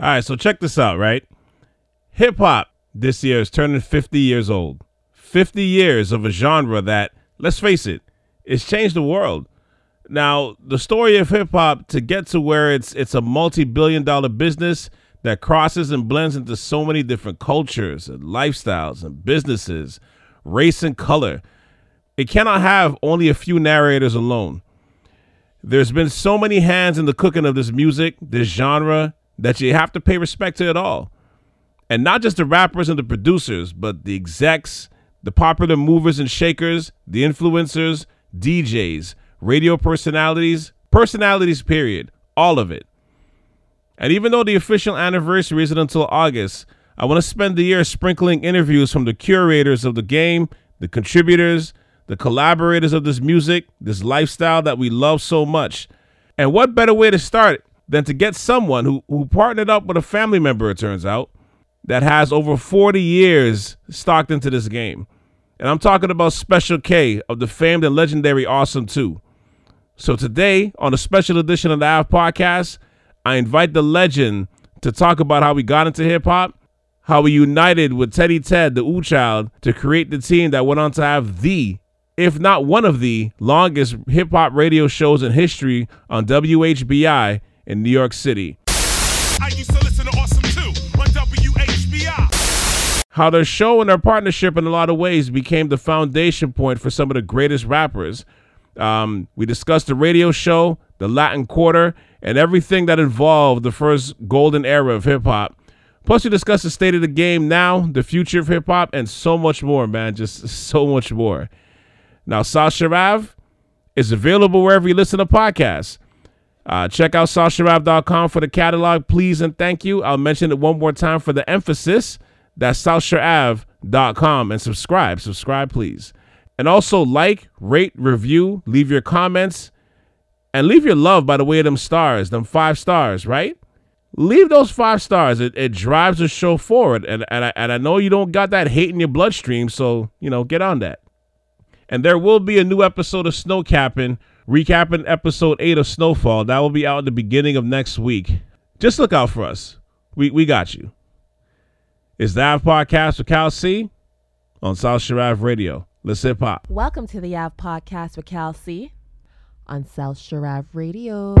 All right, so check this out, right? Hip hop this year is turning 50 years old. 50 years of a genre that, let's face it, it's changed the world. Now, the story of hip hop to get to where it's it's a multi-billion dollar business that crosses and blends into so many different cultures and lifestyles and businesses, race and color. It cannot have only a few narrators alone. There's been so many hands in the cooking of this music, this genre, that you have to pay respect to it all. And not just the rappers and the producers, but the execs, the popular movers and shakers, the influencers, DJs, radio personalities, personalities, period. All of it. And even though the official anniversary isn't until August, I want to spend the year sprinkling interviews from the curators of the game, the contributors, the collaborators of this music, this lifestyle that we love so much. And what better way to start than to get someone who, who partnered up with a family member, it turns out, that has over 40 years stocked into this game. And I'm talking about Special K of the famed and legendary Awesome 2. So today, on a special edition of the Ave Podcast, I invite the legend to talk about how we got into hip hop, how we united with Teddy Ted, the Ooh Child, to create the team that went on to have the, if not one of the, longest hip hop radio shows in history on WHBI in New York City. I used to listen to Awesome 2 on WHBI. How their show and their partnership, in a lot of ways, became the foundation point for some of the greatest rappers. Um, we discussed the radio show, the Latin Quarter, and everything that involved the first golden era of hip hop. Plus, we discussed the state of the game now, the future of hip hop, and so much more, man. Just so much more. Now, South Sharav is available wherever you listen to podcasts. Uh, check out SouthSharav.com for the catalog, please and thank you. I'll mention it one more time for the emphasis. That's SouthSharav.com and subscribe. Subscribe, please. And also like, rate, review, leave your comments, and leave your love by the way of them stars, them five stars, right? Leave those five stars. It, it drives the show forward. And, and, I, and I know you don't got that hate in your bloodstream, so, you know, get on that. And there will be a new episode of Snow Capping, recapping episode 8 of Snowfall. That will be out at the beginning of next week. Just look out for us. We, we got you. It's the Ave Podcast with Cal C on South Sharav Radio. Let's hip hop. Welcome to the Ave Podcast with Cal C on South Sharav Radio.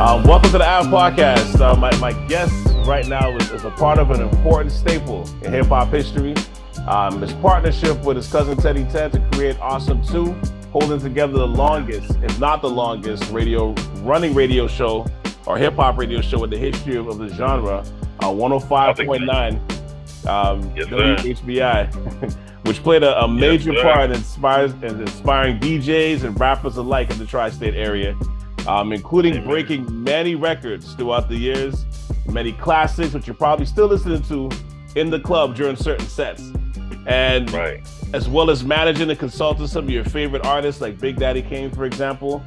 Um, welcome to the Ave Podcast. Uh, my, my guest right now is, is a part of an important staple in hip hop history. Um, his partnership with his cousin Teddy Ted to create Awesome 2, holding together the longest, if not the longest, radio running radio show or hip hop radio show in the history of, of the genre, uh, 105.9 um, Yes. WHBI, which played a, a major sir. part in, inspires, in inspiring DJs and rappers alike in the tri state area, um, including Amen. breaking many records throughout the years, many classics, which you're probably still listening to in the club during certain sets. And Right. as well as managing and consulting some of your favorite artists like Big Daddy Kane, for example.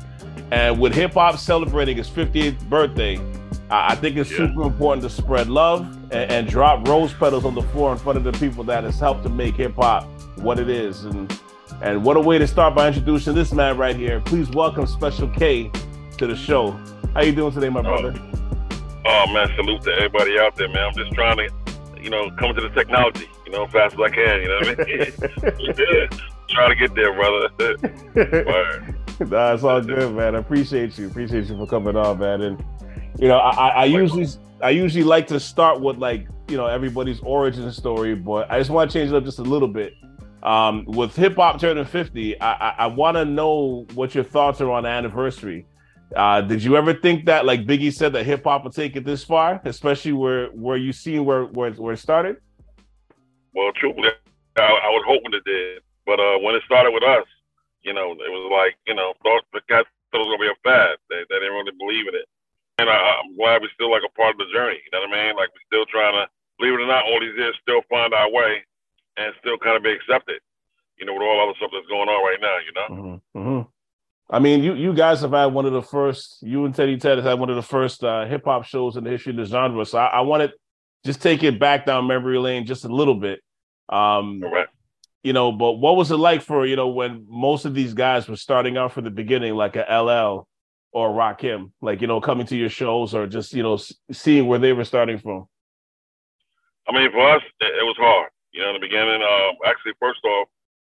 And with hip hop celebrating its 50th birthday, I I think it's Yeah. super important to spread love and, and drop rose petals on the floor in front of the people that has helped to make hip hop what it is. And and what a way to start by introducing this man right here. Please welcome Special K to the show. How you doing today, my oh, brother? Oh man, salute to everybody out there, man. I'm just trying to, you know, come to the technology, you know, fast as I can. You know what I mean? yeah. Trying to get there, brother. Nah, it's all good, man. I appreciate you. Appreciate you for coming on, man. And you know, I, I, I usually I usually like to start with like you know everybody's origin story, but I just want to change it up just a little bit. Um, with hip hop turning fifty, I, I, I want to know what your thoughts are on the anniversary. Uh, did you ever think that, like Biggie said, that hip hop would take it this far, especially where where you seen where where, where it started? Well, truthfully, I, I was hoping it did, but uh, when it started with us, you know, it was like, you know, thought the cats thought it was gonna be a fad. They, they didn't really believe in it, and I, I'm glad we're still like a part of the journey. You know what I mean? Like we're still trying to, believe it or not, all these years, still find our way and still kind of be accepted. You know, with all other stuff that's going on right now. You know. Mm-hmm. I mean, you you guys have had one of the first. You and Teddy Ted have had one of the first uh, hip hop shows in the history of the genre. So I, I want to just take it back down memory lane just a little bit. Um, right. you know, but what was it like for you know when most of these guys were starting out from the beginning, like a LL or Rakim, like you know, coming to your shows or just you know s- seeing where they were starting from? I mean, for us, it, it was hard. You know, in the beginning, uh, actually, first off,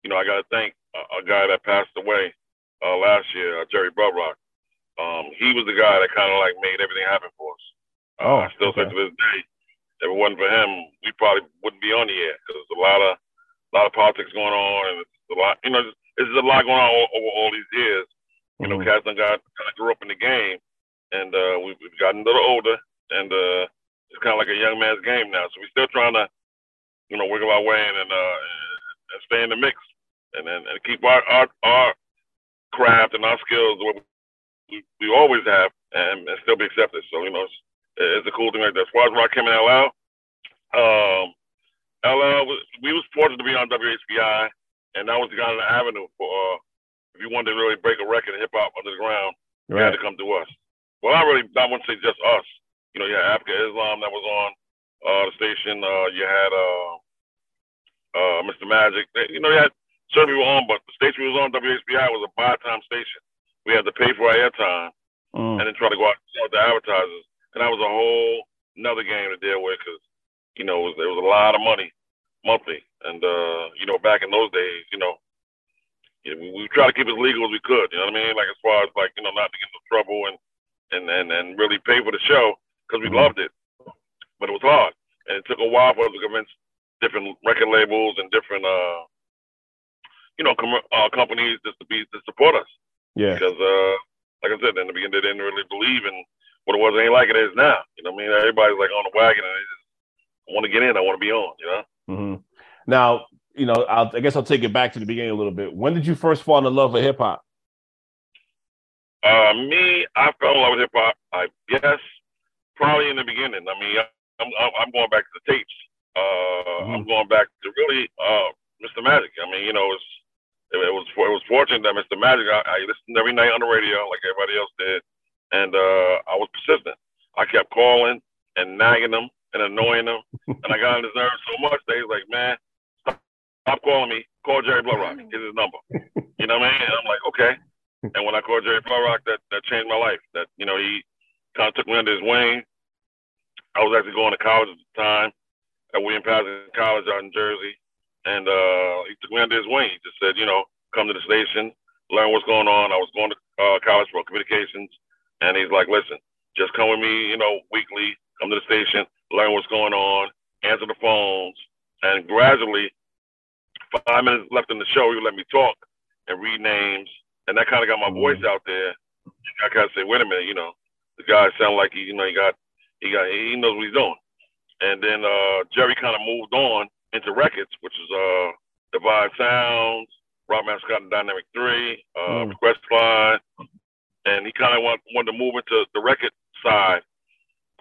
you know, I got to thank a, a guy that passed away uh, last year, uh, Jerry Bloodrock. Um, he was the guy that kind of like made everything happen for us. Uh, Oh, I still say okay. to this day, if it wasn't for him, we probably wouldn't be on the air because there's a lot of, a lot of politics going on, and it's a lot, you know, there's a lot going on o- over all these years. You know, Mhm. cats done got kind of grew up in the game, and uh, we've, we've gotten a little older, and uh, it's kind of like a young man's game now. So we're still trying to, you know, wiggle our way in and uh, and stay in the mix, and and, and keep our, our our craft and our skills the way we, we always have, and, and still be accepted. So you know, it's, it's a cool thing like that. As far as Rock and LL, um, LL, was- we was fortunate to be on WHBI, and that was the kind of avenue for uh, if you wanted to really break a record of hip hop under the ground you had to come to us. Well, I really, I wouldn't say just us. You know, you had Afrika Islam that was on uh, the station. Uh, you had uh, uh, Mr. Magic. You know, you had certain people on, but the station we was on, WHBI, was a buy time station. We had to pay for our airtime Mm. and then try to go out and sell the advertisers. And that was a whole another game to deal with because, you know, it was, there was a lot of money monthly. And, uh, you know, back in those days, you know, you know, we, we try to keep it as legal as we could. You know what I mean? Like as far as like, you know, not to get into trouble and, and, and, and really pay for the show because we Mhm. loved it. But it was hard. And it took a while for us to convince different record labels and different, uh, you know, com- uh, companies just to be, to support us Yeah. because uh, like I said, in the beginning they didn't really believe in what it was. It ain't like it is now. You know what I mean? Everybody's like on the wagon and they just want to get in. I want to be on. You know? Mm-hmm. Now, you know, I'll, I guess I'll take it back to the beginning a little bit. When did you first fall in love with hip hop? Uh, me, I fell in love with hip hop. I guess probably in the beginning. I mean, I'm I'm, going back to the tapes. Uh, I'm going back to really uh, Mr. Magic. I mean, you know, it's it, was it was fortunate that Mr. Magic. I, I listened every night on the radio like everybody else did, and uh, I was persistent. I kept calling and nagging them and annoying them, and I got on his nerves so much that he's like, "Man, stop, stop calling me. Call Jerry Bloodrock. Get his number." You know what I mean? And I'm like, "Okay." And when I called Jerry Bloodrock, that that changed my life. That you know he kind of took me under his wing. I was actually going to college at the time at William Paterson College out in Jersey, and uh, he took me under his wing. He just said, you know, come to the station, learn what's going on. I was going to uh, college for communications, and he's like, listen, just come with me, you know, weekly. Come to the station, learn what's going on, answer the phones, and gradually, five minutes left in the show, he would let me talk and read names, and that kind of got my voice out there. I kind of say, wait a minute, you know, the guy sound like he, you know, he got, he got, he knows what he's doing. And then uh, Jerry kind of moved on into records, which is uh, Divine Sounds, Rock Master Scott and Dynamic Three, uh, Mm. Quest Line, and he kind of want, wanted to move into the record side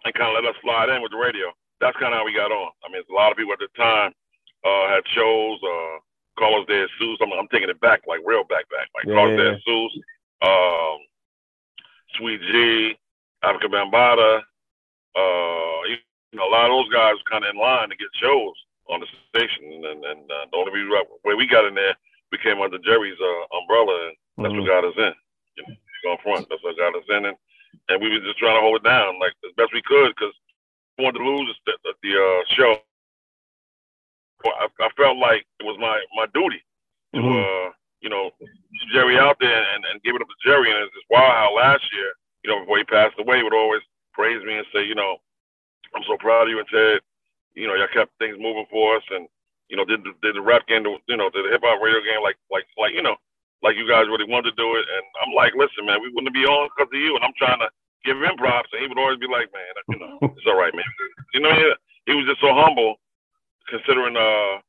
and kind of let us slide in with the radio. That's kind of how we got on. I mean, a lot of people at the time uh, had shows. Uh, Carlos De Jesus. I'm, I'm taking it back, like real back, back, like Yeah, Carlos yeah, De Jesus, um, Sweet G, Afrika Bambaataa. Uh, you know, a lot of those guys were kind of in line to get shows on the station, and, and uh, the only reason way we got in there, we came under Jerry's uh, umbrella, and that's Mhm. what got us in. You know, going front, that's what got us in, and, and we were just trying to hold it down like as best we could because we wanted to lose the, the, the uh, show. I, I felt like it was my my duty to Mhm. uh, you know Jerry out there and, and give it up to Jerry. And it's just wild how last year, you know, before he passed away, he would always praise me and say, you know, I'm so proud of you and Ted. You know, y'all kept things moving for us, and you know, did the, did the rap game, you know, did the hip hop radio game like like like you know, like you guys really wanted to do it. And I'm like, listen, man, we wouldn't be on because of you. And I'm trying to give him props, and he would always be like, man, you know, it's all right, man. You know, he, he was just so humble, considering uh,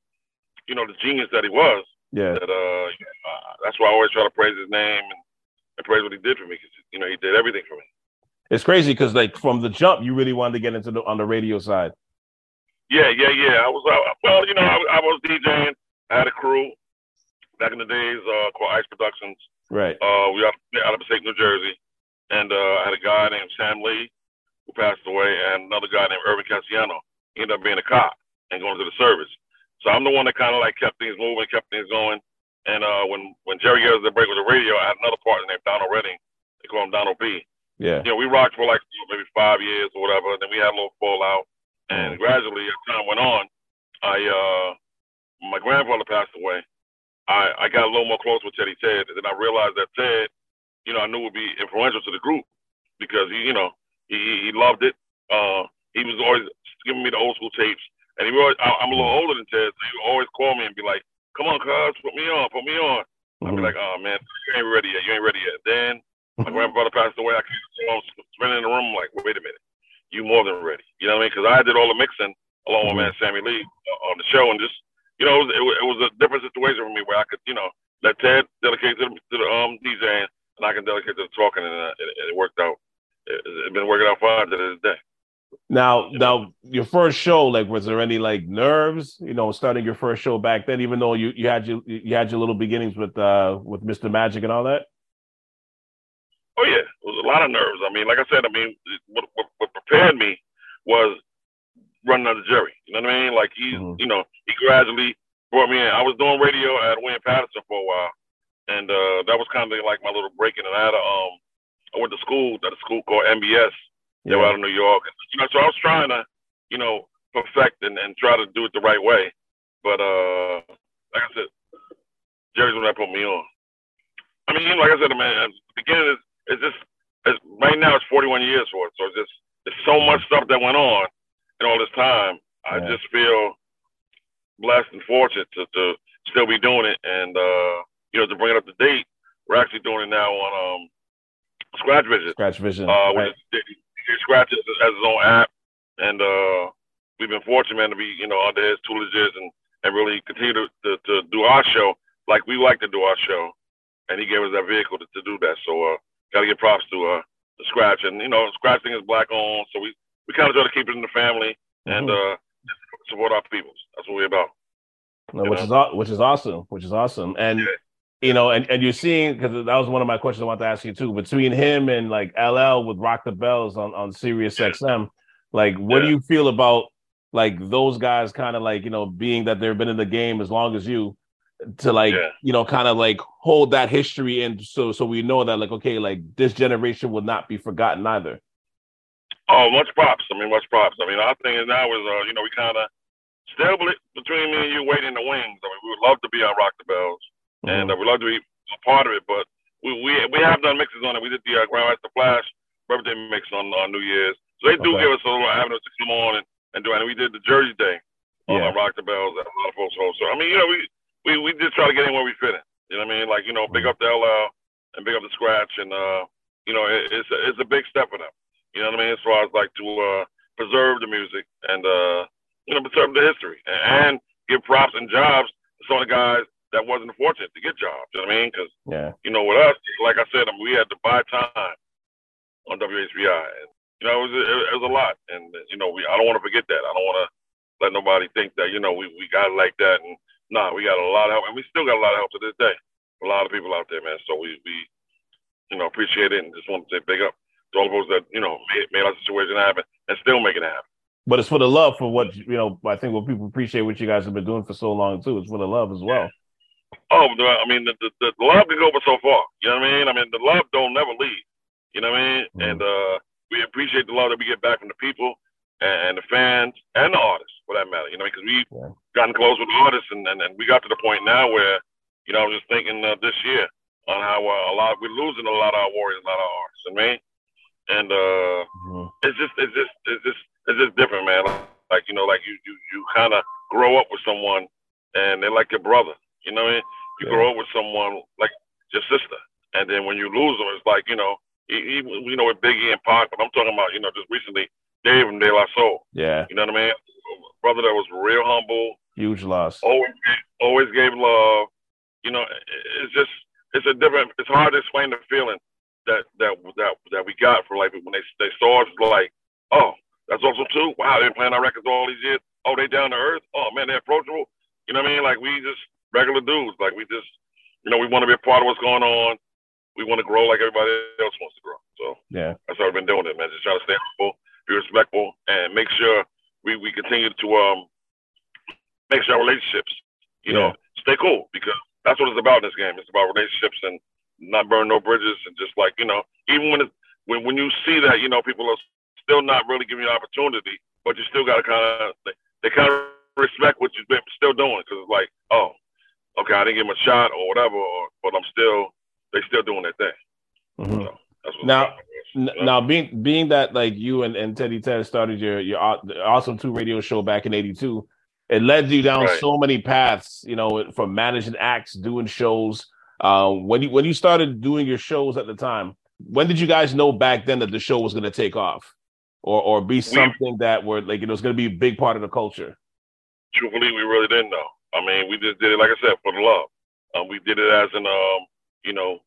you know, the genius that he was. Yeah. That uh, uh, that's why I always try to praise his name and, and praise what he did for me because you know he did everything for me. It's crazy because like from the jump, you really wanted to get into the on the radio side. Yeah, yeah, yeah. I was uh, well, you know, I, I was DJing. I had a crew back in the days uh, called Ice Productions. Right. Uh, we out, out of Passaic, New Jersey, and uh, I had a guy named Sam Lee who passed away, and another guy named Irvin Cassiano. He ended up being a cop and going to the service. So I'm the one that kind of like kept things moving, kept things going. And uh, when when Jerry gave us the break with the radio, I had another partner named Donald Redding. They call him Donald B. Yeah. You know, we rocked for like you know, maybe five years or whatever. And then we had a little fallout. And gradually, as time went on, I uh, my grandfather passed away. I, I got a little more close with Teddy Ted, and then I realized that Ted, you know, I knew would be influential to the group because he, you know, he he loved it. Uh, he was always giving me the old school tapes, and he always, I, I'm a little older than Ted, so he would always call me and be like, "Come on, cuz, put me on, put me on." I'd be Mhm. like, "Oh man, you ain't ready yet. You ain't ready yet." Then my grandfather passed away. I came home, spinning in the room, like, "Wait a minute, you more than ready." You know what I mean? Because I did all the mixing along with Mhm. man Sammy Lee uh, on the show, and just you know, it was, it was, it was a different situation for me where I could, you know, let Ted dedicate to the, to the um DJing, and I can dedicate to the talking, and, uh, it, it worked out. It, it's been working out fine to this day. Now, now, your first show, like, was there any like nerves? You know, starting your first show back then, even though you, you had your you had your little beginnings with uh with Mr. Magic and all that. Oh yeah, it was a lot of nerves. I mean, like I said, I mean, what, what, what prepared me was running under Jerry. You know what I mean? Like he, Mhm. you know, he gradually brought me in. I was doing radio at William Paterson for a while, and uh, that was kind of like my little break in. And I had a, um, I went to school at a school called MBS. They were out of New York. You know, so I was trying to, you know, perfect and, and try to do it the right way. But uh, like I said, Jerry's the one that put me on. I mean, like I said, man, at the beginning is it's just it's, right now it's 41 years for it. So it's just there's so much stuff that went on in all this time. I just feel blessed and fortunate to, to still be doing it, and uh, you know, to bring it up to date. We're actually doing it now on um, Scratch Vision. Scratch Vision. Uh, right. Scratch has, has his own app, and uh, we've been fortunate, man, to be you know under his tutelages and and really continue to, to, to do our show like we like to do our show, and he gave us that vehicle to, to do that. So uh, got to give props to uh, the Scratch, and you know, Scratch thing is black owned, so we we kind of try to keep it in the family and Mhm. uh, support our peoples. That's what we're about. No, which know? is which is awesome, which is awesome, and Yeah. you know, and and you're seeing because that was one of my questions I wanted to ask you too. Between him and like LL with Rock the Bells on on Sirius XM, like what do you feel about like those guys kind of like you know being that they've been in the game as long as you to like Yeah. you know kind of like hold that history and so so we know that like okay like this generation will not be forgotten either. Oh, much props. I mean, much props. I mean, our thing is now is, uh, you know, we kind of still between me and you waiting in the wings. I mean, we would love to be on Rock the Bells, and uh, we'd love to be a part of it. But we we, we have done mixes on it. We did the uh, Grandmaster Flash birthday mix on on New Year's, so they do Okay. give us a little avenue to come on and, and do it. And we did the Jersey Day on Yeah. uh, Rock the Bells that a lot of folks. So I mean, you know, we we we just try to get in where we fit in. You know what I mean? Like you know, big up the LL and big up the Scratch, and uh, you know, it, it's a, it's a big step for them. You know what I mean? As far as like to uh, preserve the music and uh, you know preserve the history and, and give props and jobs to some of the guys that wasn't fortunate to get jobs. You know what I mean? Because Yeah. you know with us, like I said, I mean, we had to buy time on WHBI, and you know it was it, it was a lot. And you know we I don't want to forget that. I don't want to let nobody think that you know we we got like that. And nah, we got a lot of help, and we still got a lot of help to this day. A lot of people out there, man. So we we you know appreciate it and just want to say big up to all us that you know made, made our situation happen and still making it happen. But it's for the love for what you know. I think what people appreciate what you guys have been doing for so long too. It's for the love as well. Oh, I mean, the, the, the love can go but so far. You know what I mean? I mean, the love don't never leave. You know what I mean? Mhm. And uh, we appreciate the love that we get back from the people and, the fans and the artists, for that matter. You know, because we've Yeah. gotten close with the artists, and, and, and we got to the point now where, you know, I was just thinking uh, this year on how uh, a lot we're losing a lot of our warriors, a lot of our artists. I mean, and uh, Mhm. it's just it's just it's just it's just different, man. Like you know, like you you you kind of grow up with someone, and they're like your brother. You know, what I mean? you Yeah. grow up with someone like your sister, and then when you lose them, it's like you know, even you know with Biggie and Pac, but I'm talking about you know just recently Dave from De La Soul. Yeah, You know what I mean? Brother that was real humble, huge loss. always always gave love. You know, it's just it's a different. It's hard to explain the feeling that that that that we got for like when they they saw us like, oh, that's Awesome 2. Wow, they've been playing our records all these years. Oh, they down to earth. Oh man, they're approachable. You know what I mean? Like we just regular dudes. Like we just, you know, we want to be a part of what's going on. We want to grow like everybody else wants to grow. So Yeah, that's how I've been doing it, man. Just trying to stay humble, be respectful, and make sure we, we continue to um make sure our relationships, you know, stay cool because that's what it's about in this game. It's about relationships and not burn no bridges and just like you know, even when it, when when you see that you know people are still not really giving you an opportunity, but you still got to kind of they, they kind of respect what you've been still doing because it's like oh, okay, I didn't give him a shot or whatever, or, but I'm still they still doing their thing. Mhm. So Now- N- Now, being being that like you and, and Teddy Ted started your your awesome two radio show back in '82, it led you down Right. so many paths. You know, from managing acts, doing shows. Uh, when you when you started doing your shows at the time, when did you guys know back then that the show was going to take off, or or be something that were like it was going to be a big part of the culture? truthfully, we really didn't know. I mean, we just did it, like I said, for the love. Um, we did it as an, um, you know,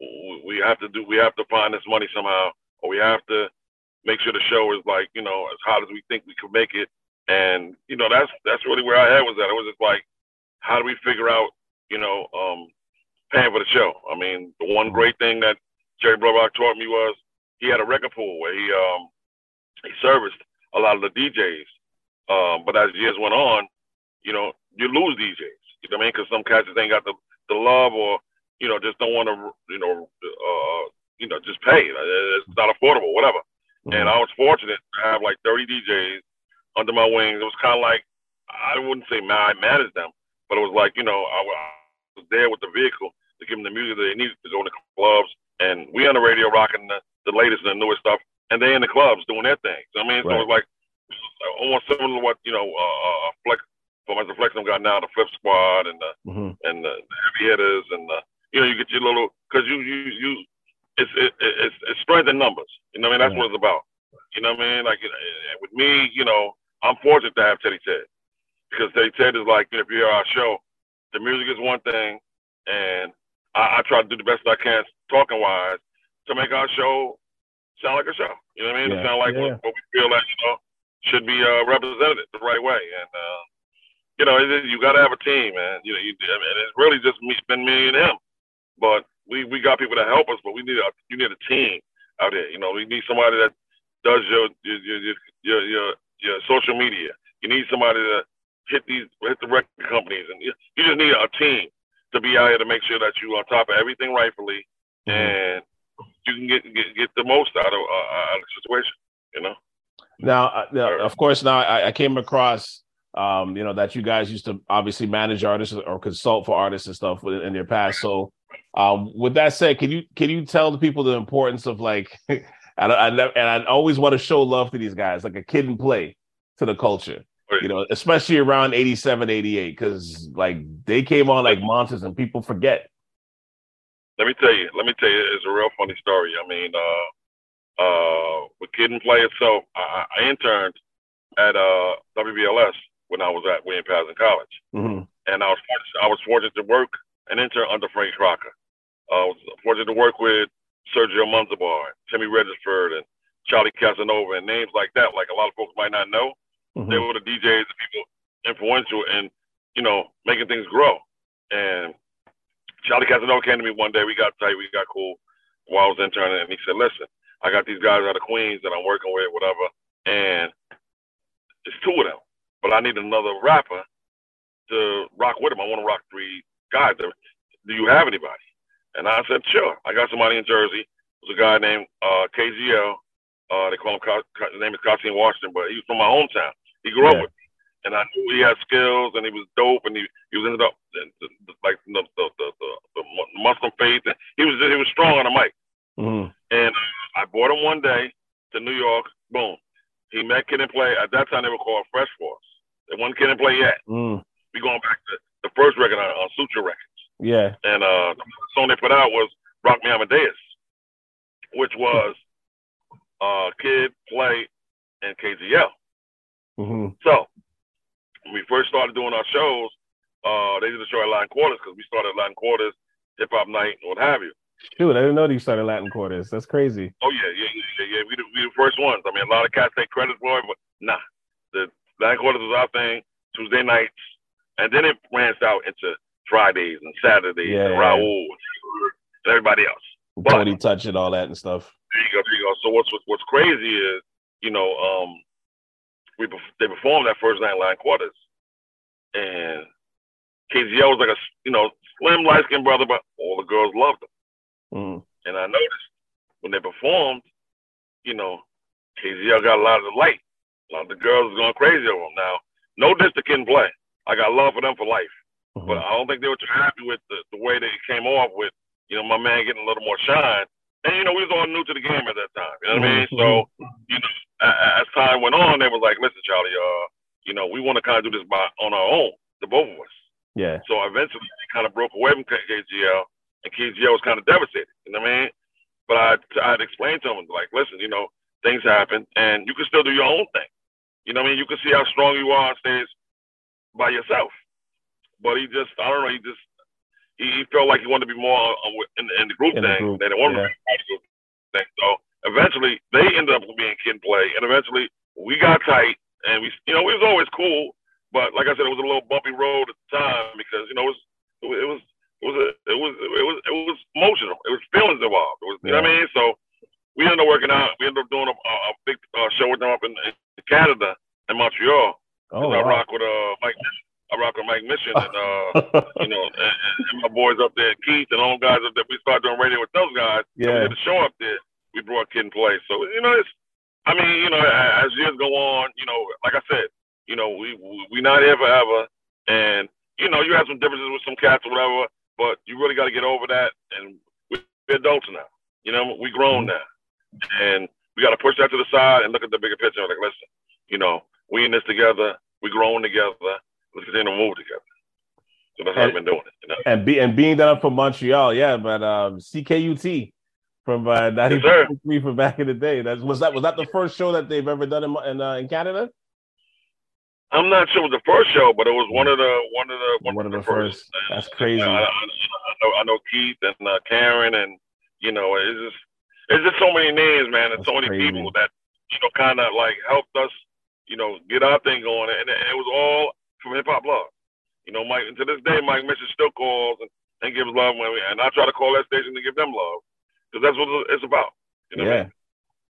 we- have to do, we have to find this money somehow, or we have to make sure the show is like, you know, as hot as we think we could make it. And you know, that's that's really where our head was at. It was just like, how do we figure out, you know, um, paying for the show? I mean, the one great thing that Jerry Bloodrock taught me was he had a record pool where he um he serviced a lot of the DJs. Um, but as years went on, you know, you lose DJs. You know what I mean? Because some cats just ain't got the, the love or, you know, just don't want to, you know, uh, you know, just pay. It's not affordable, whatever. And I was fortunate to have like 30 DJs under my wings. It was kind of like, I wouldn't say I managed them, but it was like, you know, I was there with the vehicle to give them the music that they needed to go to clubs. And we on the radio rocking the, the latest and the newest stuff. And they in the clubs doing their thing. So, I mean, so Right. it was like almost similar to what, you know, uh, uh, Flex, from as the Flex them got now, the Flip Squad and the, Mhm. and the, the heavy hitters and the, you know, you get your little, cause you, you, you, it's, it, it's, it's strength in numbers. You know what I mean? That's Yeah. what it's about. You know what I mean? Like with me, you know, I'm fortunate to have Teddy Ted because Teddy Ted is like, if you hear our show, the music is one thing, and I, I try to do the best I can, talking wise, to make our show sound like a show. You know what I mean? Yeah. To sound like Yeah. what, what we feel like you know should be uh, represented the right way, and uh, you know, it, you got to have a team, man. You know, you, I mean, it's really just me, been me and him, but we we got people to help us, but we need a you need a team out here. You know, we need somebody that does your your your your your, your, social media. You need somebody to hit these hit the record companies, and you, you just need a team to be out here to make sure that you on top of everything rightfully, Mhm. and you can get get, get the most out of uh, out of the situation. You know. Now, uh, now, of course, now I, I came across, um, you know, that you guys used to obviously manage artists or consult for artists and stuff in, in your past. So, um, with that said, can you can you tell the people the importance of like, and I, I never, and I always want to show love to these guys, like a kid and play to the culture, Right. you know, especially around 87, 88, because like they came on like monsters and people forget. Let me tell you. Let me tell you. It's a real funny story. I mean, uh, uh, with Kid and Play itself, I, I interned at uh, WBLS when I was at William Paterson College, Mhm. and I was I was fortunate to work and intern under Frank Crocker. Uh, I was fortunate to work with Sergio Munzibai, Timmy Regisford, and Charlie Casanova, and names like that. Like a lot of folks might not know. Mhm. They were the DJs, the people influential in, you know, making things grow. And Charlie Casanova came to me one day. We got tight. We got cool while I was interning. And he said, listen, I got these guys out of Queens that I'm working with, whatever. And it's two of them. But I need another rapper to rock with them. I want to rock three guys. Do you have anybody? And I said, sure. I got somebody in Jersey. There's a guy named uh, KGL. Uh, they call him, his name is Kasim Washington, but he was from my hometown. He grew Yeah. up with me. And I knew he had skills and he was dope and he, he was ended up like the, the, the, the, Muslim faith. And he was he was strong on the mic. Mhm. And I brought him one day to New York. Boom. He met Kid and Play. At that time, they were called Fresh Force. They wasn't Kid and Play yet. Mm. We going back to the first record on, on Suture Records. Yeah. And uh, the song they put out was Rock Me Amadeus, which was uh, Kid, Play, and KGL. hmm So when we first started doing our shows, uh, they did a show at Latin Quarters because we started Latin Quarters, Hip Hop Night, and what have you. Shoot, I didn't know you started Latin quarters. That's crazy. Oh yeah, yeah, yeah, yeah. We the, we the first ones. I mean, a lot of cats take credit for it, but nah. The Latin Quarters was our thing. Tuesday nights, and then it branched out into Fridays and Saturdays Yeah, and. Raul and everybody else. But- Cody touch and all that and stuff. There you go. There you go. So what's what's, crazy is, you know, um, we they performed that first night in Latin Quarters, and KGL was like a you know slim light skinned brother, but all the girls loved him. Mm. And I noticed when they performed, you know, KGL got a lot of the light. A lot of the girls was going crazy over him. Now, no diss to Kid I got love for them for life. Mhm. But I don't think they were too happy with the, the way it came off with, you know, my man getting a little more shine. And, you know, we was all new to the game at that time. You know what I mean? Mhm. So, you know, as time went on, they was like, listen, Charlie, uh, you know, we want to kind of do this by on our own, the both of us. Yeah. So eventually, they kind of broke away from KGL, and KGL was kind of devastated. You know what I mean? But I I had explained to him like, listen, you know, things happen, and you can still do your own thing. You know what I mean? You can see how strong you are on stage by yourself. But he just, I don't know, he just he, he felt like he wanted to be more uh, in, in the group In the thing group, than it wanted yeah. to be of the group thing. So eventually, they ended up being kid and play, and eventually we got tight, and we, you know, we was always cool. But like I said, it was a little bumpy road at the time because you know it was it was it was a, it was it was it was emotional. It was feelings involved. It was you know what I mean. So we ended up working out. We ended up doing a, a, a big uh, show with them up in, in Canada in Montreal. Oh, I rock with uh Mike. I rock with Mike Mission and uh you know and, and my boys up there, Keith and all them guys up there. We started doing radio with those guys. Yeah. we did a show up there. We brought Kid and Play. So you know, it's. I mean, you know, as years go on, you know, like I said, you know, we we we not here forever, and you know, you have some differences with some cats or whatever, but you really got to get over that. And we're adults now. You know, we grown now, and we got to push that to the side and look at the bigger picture. Like, listen, you know, we in this together. We growing together. Let's continue to move together. So that's how And- we've been doing it. You know? and be and being that I'm from Montreal, yeah, but um, CKUT from uh, Yes, sir. 93 from back in the day. That was that was that the first show that they've ever done in in, uh, in Canada. I'm not sure it was the first show, but it was one of the one of the One of the first. That's crazy. I, I, I know I know Keith and uh, Karen and you know it's just it's just so many names, man, and That's so many crazy. people that you know kind of like helped us, you know, get our thing going, and, and it was all from hip hop love. You know, Mike. And to this day, Mike Mitchell still calls and, and gives love when we, and I try to call that station to give them love because that's what it's about. You know, what I yeah. mean?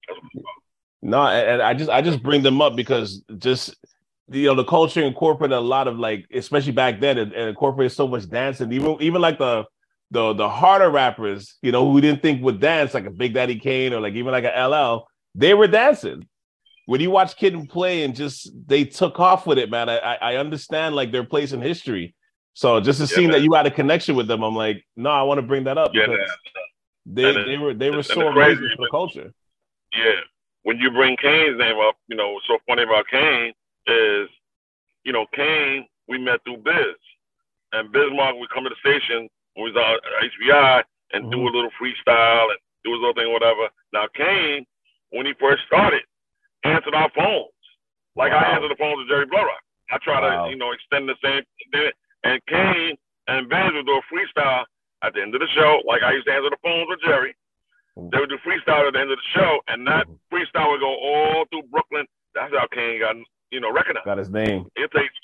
that's what it's about. No, and, and I just I just bring them up because just you know the culture incorporated a lot of like especially back then it incorporated so much dancing even even like the the the harder rappers you know who we didn't think would dance like a Big Daddy Kane or like even like a LL they were dancing when you watch Kid Play and just they took off with it man I I understand like their place in history so just to Yeah, see that you had a connection with them I'm like no I want to bring that up Yeah, because they And they were they were so crazy- amazing for the culture Yeah. When you bring Kane's name up, you know, what's so funny about Kane is, you know, Kane, we met through Biz. And Biz Markie would come to the station when we was on HBI and do mm-hmm. a little freestyle and do his little thing, whatever. Now, Kane, when he first started, answered our phones. Like I Wow. answer the phones of Jerry Bloodrock. I try Wow. to, you know, extend the same. And Kane and Biz would do a freestyle at the end of the show, like I used to answer the phones with Jerry. They would do freestyle at the end of the show, and that freestyle would go all through Brooklyn. That's how Kane got, you know, recognized. got his name It takes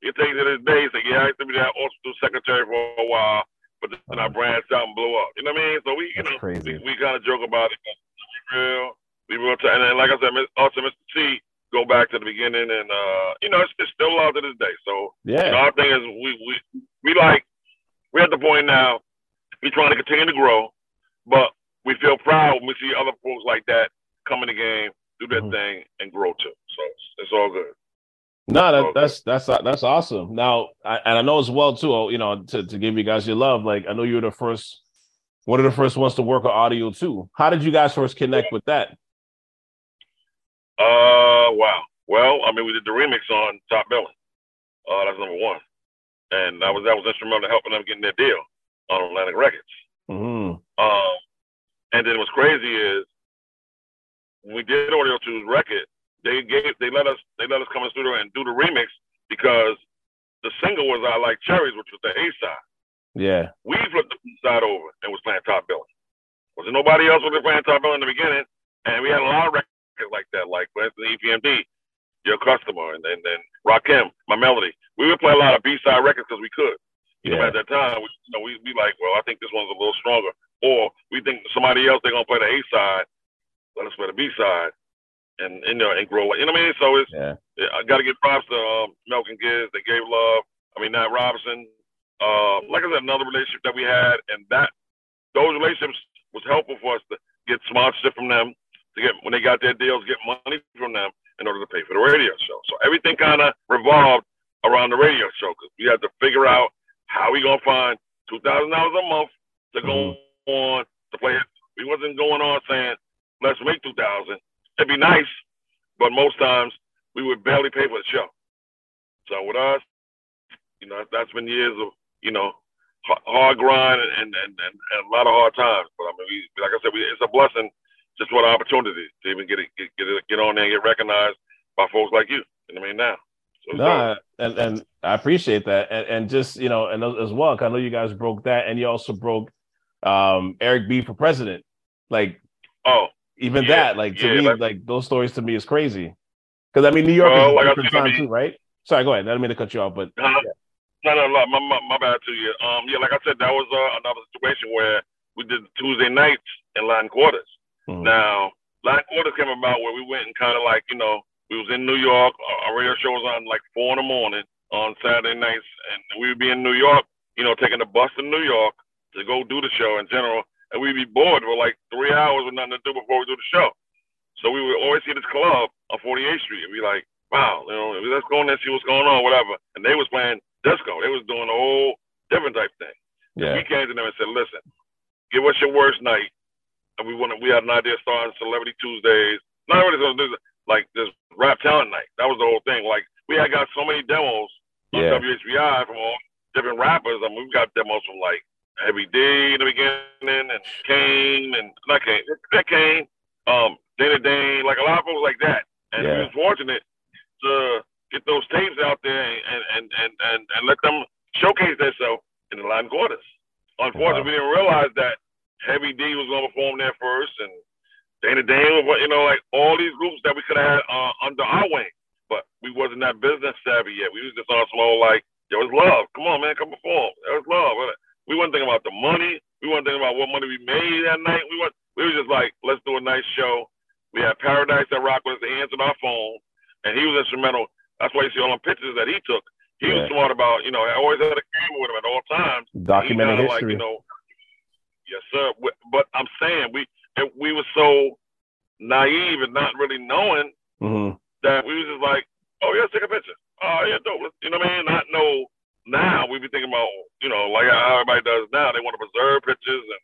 it takes to this day. Say, yeah, I used to be that hospital secretary for a while, but then I branched out and blew up. You know what I mean? So we, you That's know, crazy. we, we kind of joke about it. But real, we real. T- and then, like I said, also Mr. T, go back to the beginning, and uh, you know, it's, it's still love to this day. So yeah you know, our thing is we we we like we're at the point now. We're trying to continue to grow, but we feel proud when we see other folks like that come in the game, do their Mhm. thing, and grow too. So it's, it's all good. No, that, that's that's that's awesome. Now, I, and I know as well too. oh, You know, to, to give you guys your love, like I know you were the first, one of the first ones to work on Audio 2. How did you guys first connect with that? Uh, wow. Well, I mean, we did the remix on Top Billing. Uh, that's number one, and that was that was instrumental in helping them getting their deal on Atlantic Records. Mm-hmm. Um, and then what's crazy is when we did Audio 2's record, they gave they let us they let us come in the studio and do the remix because the single was I Like Cherries, which was the A side. Yeah, We flipped the B side over and was playing top billing. Was there nobody else was playing top billing in the beginning? And we had a lot of records like that, like for instance EPMD, Your Customer, and then then Rakim, My Melody. We would play a lot of B side records because we could. You know, at that time, we, you know, we we like, well, I think this one's a little stronger, or we think somebody else they're gonna play the A side. Let us play the B side, and you know and grow. You know what I mean? So it's Yeah. yeah, I got to give props to um, Milk and Giz. They gave love. I mean, Nat Robinson. Uh, like I said, another relationship that we had, and that those relationships was helpful for us to get sponsorship from them, to get when they got their deals, get money from them in order to pay for the radio show. So everything kind of revolved around the radio show because we had to figure out how we gonna find two thousand dollars a month to go on to play. It. We wasn't going on saying let's make two thousand. It'd be nice, but most times we would barely pay for the show. So with us, you know, that's been years of you know hard grind and and, and, and a lot of hard times. But I mean, we, like I said, we, it's a blessing just what opportunity to even get it, get get, it, get on there and get recognized by folks like you. You know what I mean? Now, so No, and and I appreciate that, and and just you know, and as well, 'cause I know you guys broke that, and you also broke um Eric B for president. Like oh, even Yeah, that, like to yeah, me, like- like those stories to me is crazy. Because I mean, New York Well, is like different said, I time mean- too, right? Sorry, go ahead. I didn't mean to cut you off, but Uh, No, no, no, my, my, my bad to you. Um, yeah, like I said, that was uh, another situation where we did Tuesday nights in Latin Quarters. Mhm. Now, Latin Quarters came about where we went and kind of like, you know, we was in New York. Our- Our radio show was on like four in the morning on Saturday nights, and we would be in New York, you know, taking the bus to New York to go do the show in general, and we'd be bored for like three hours with nothing to do before we do the show. So we would always see this club on 48th Street, and be like, wow, you know, let's go in there and see what's going on, whatever. And they was playing disco. They was doing a whole different type thing. yeah, We came to them and said, listen, give us your worst night. And we wanted, we had an idea of starting Celebrity Tuesdays. Not really, like this rap talent night. That was the whole thing. Like we had got so many demos on Yeah. WHBI from all different rappers. I mean, we got demos from like Heavy D in the beginning and Kane and not Kane, that Kane, um, Dana Dane, like a lot of folks like that. And we Yeah. was fortunate to get those tapes out there and and and and, and let them showcase themselves in the Latin quarters. Unfortunately, we didn't realize that Heavy D was going to perform there first, and Dana Dane, was, what you know, like all these groups that we could have had uh, under our wing, but we wasn't that business savvy yet. We was just on a slow, like, yo, it's love. Come on, man, come perform. It was love. We wasn't thinking about the money. We wasn't thinking about what money we made that night. We was we was just like, let's do a nice show. We had Paradise that rock with us. He answered our phone, and he was instrumental. That's why you see all them pictures that he took. He was Yeah. smart about, you know, I always had a camera with him at all times. documented kinda history. Like, you know, yes, sir. But I'm saying we and we were so naive and not really knowing hmm that we was just like, oh yeah, take a picture. Oh yeah, dope. You know what I mean? Not know now. We be thinking about, you know, like how everybody does now. They want to preserve pictures, and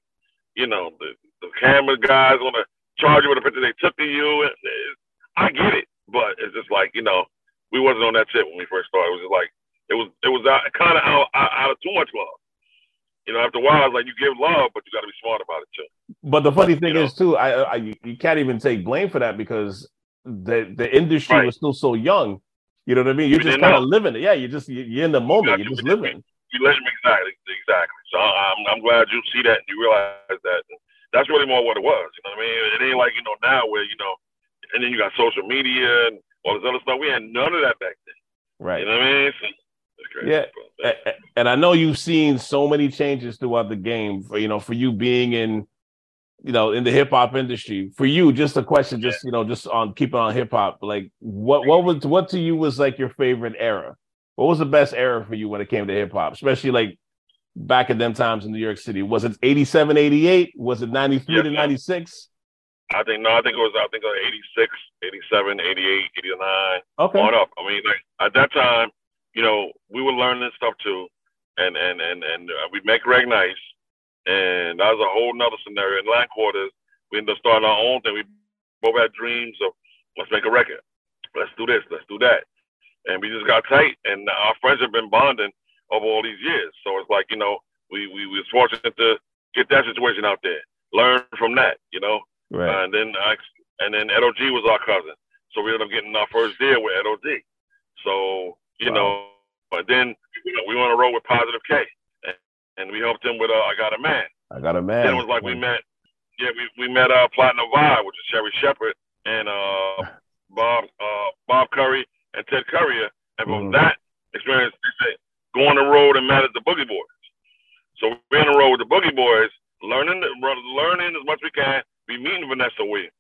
you know, the, the camera guys want to charge you with a picture they took of you. And I get it, but it's just like you know, we wasn't on that tip when we first started. It was just like it was it was out, kind of out, out out of too much love. You know, after a while, it's like you give love, but you got to be smart about it too. But the funny thing You know? is too, I, I you can't even take blame for that because the the industry Right. was still so young. You know what I mean? You're We just kind of know. living it. Yeah, you're just you- you're in the moment. Yeah, You're just living. You let them exactly, exactly. So I'm I'm glad you see that and you realize that. That's really more what it was. You know what I mean? It ain't like you know now where you know, and then you got social media and all this other stuff. We had none of that back then. Right. You know what I mean? So. Yeah. But, A- a- and I know you've seen so many changes throughout the game. For you know, for you being in, you know, in the hip hop industry. For you, just a question, just you know, just on keeping on hip hop. Like, what what was what to you was like your favorite era? What was the best era for you when it came to hip hop, especially like back in them times in New York City? Was it 87, 88? Was it 93 Yes, to 96? I think no, I think it was I think it was 86, 87, 88, 89. Okay. on up. I mean, like at that time, you know, we were learning stuff too, and and and and uh, we make Reg Nice, and that was a whole nother scenario. In Latin Quarters, we ended up starting our own thing. We both had dreams of let's make a record, let's do this, let's do that, and we just got tight, and our friends have been bonding over all these years. So it's like you know, we we, we was fortunate to get that situation out there, learn from that, you know. Right. And then I, and then Edo G was our cousin, so we ended up getting our first deal with Edo G. So you Wow. know, but then you know, we went on a road with Positive K, and, and we helped him with uh, I Got a Man. I got a man. Then it was like we met, yeah, we, we met uh, Platinum Vibe, which is Sherry Shepard and uh, Bob uh, Bob Curry and Ted Currier, and from Mhm. that experience, they say, go on the road and met at the Boogie Boys. So we're on the road with the Boogie Boys, learning learning as much as we can. We meeting Vanessa Williams.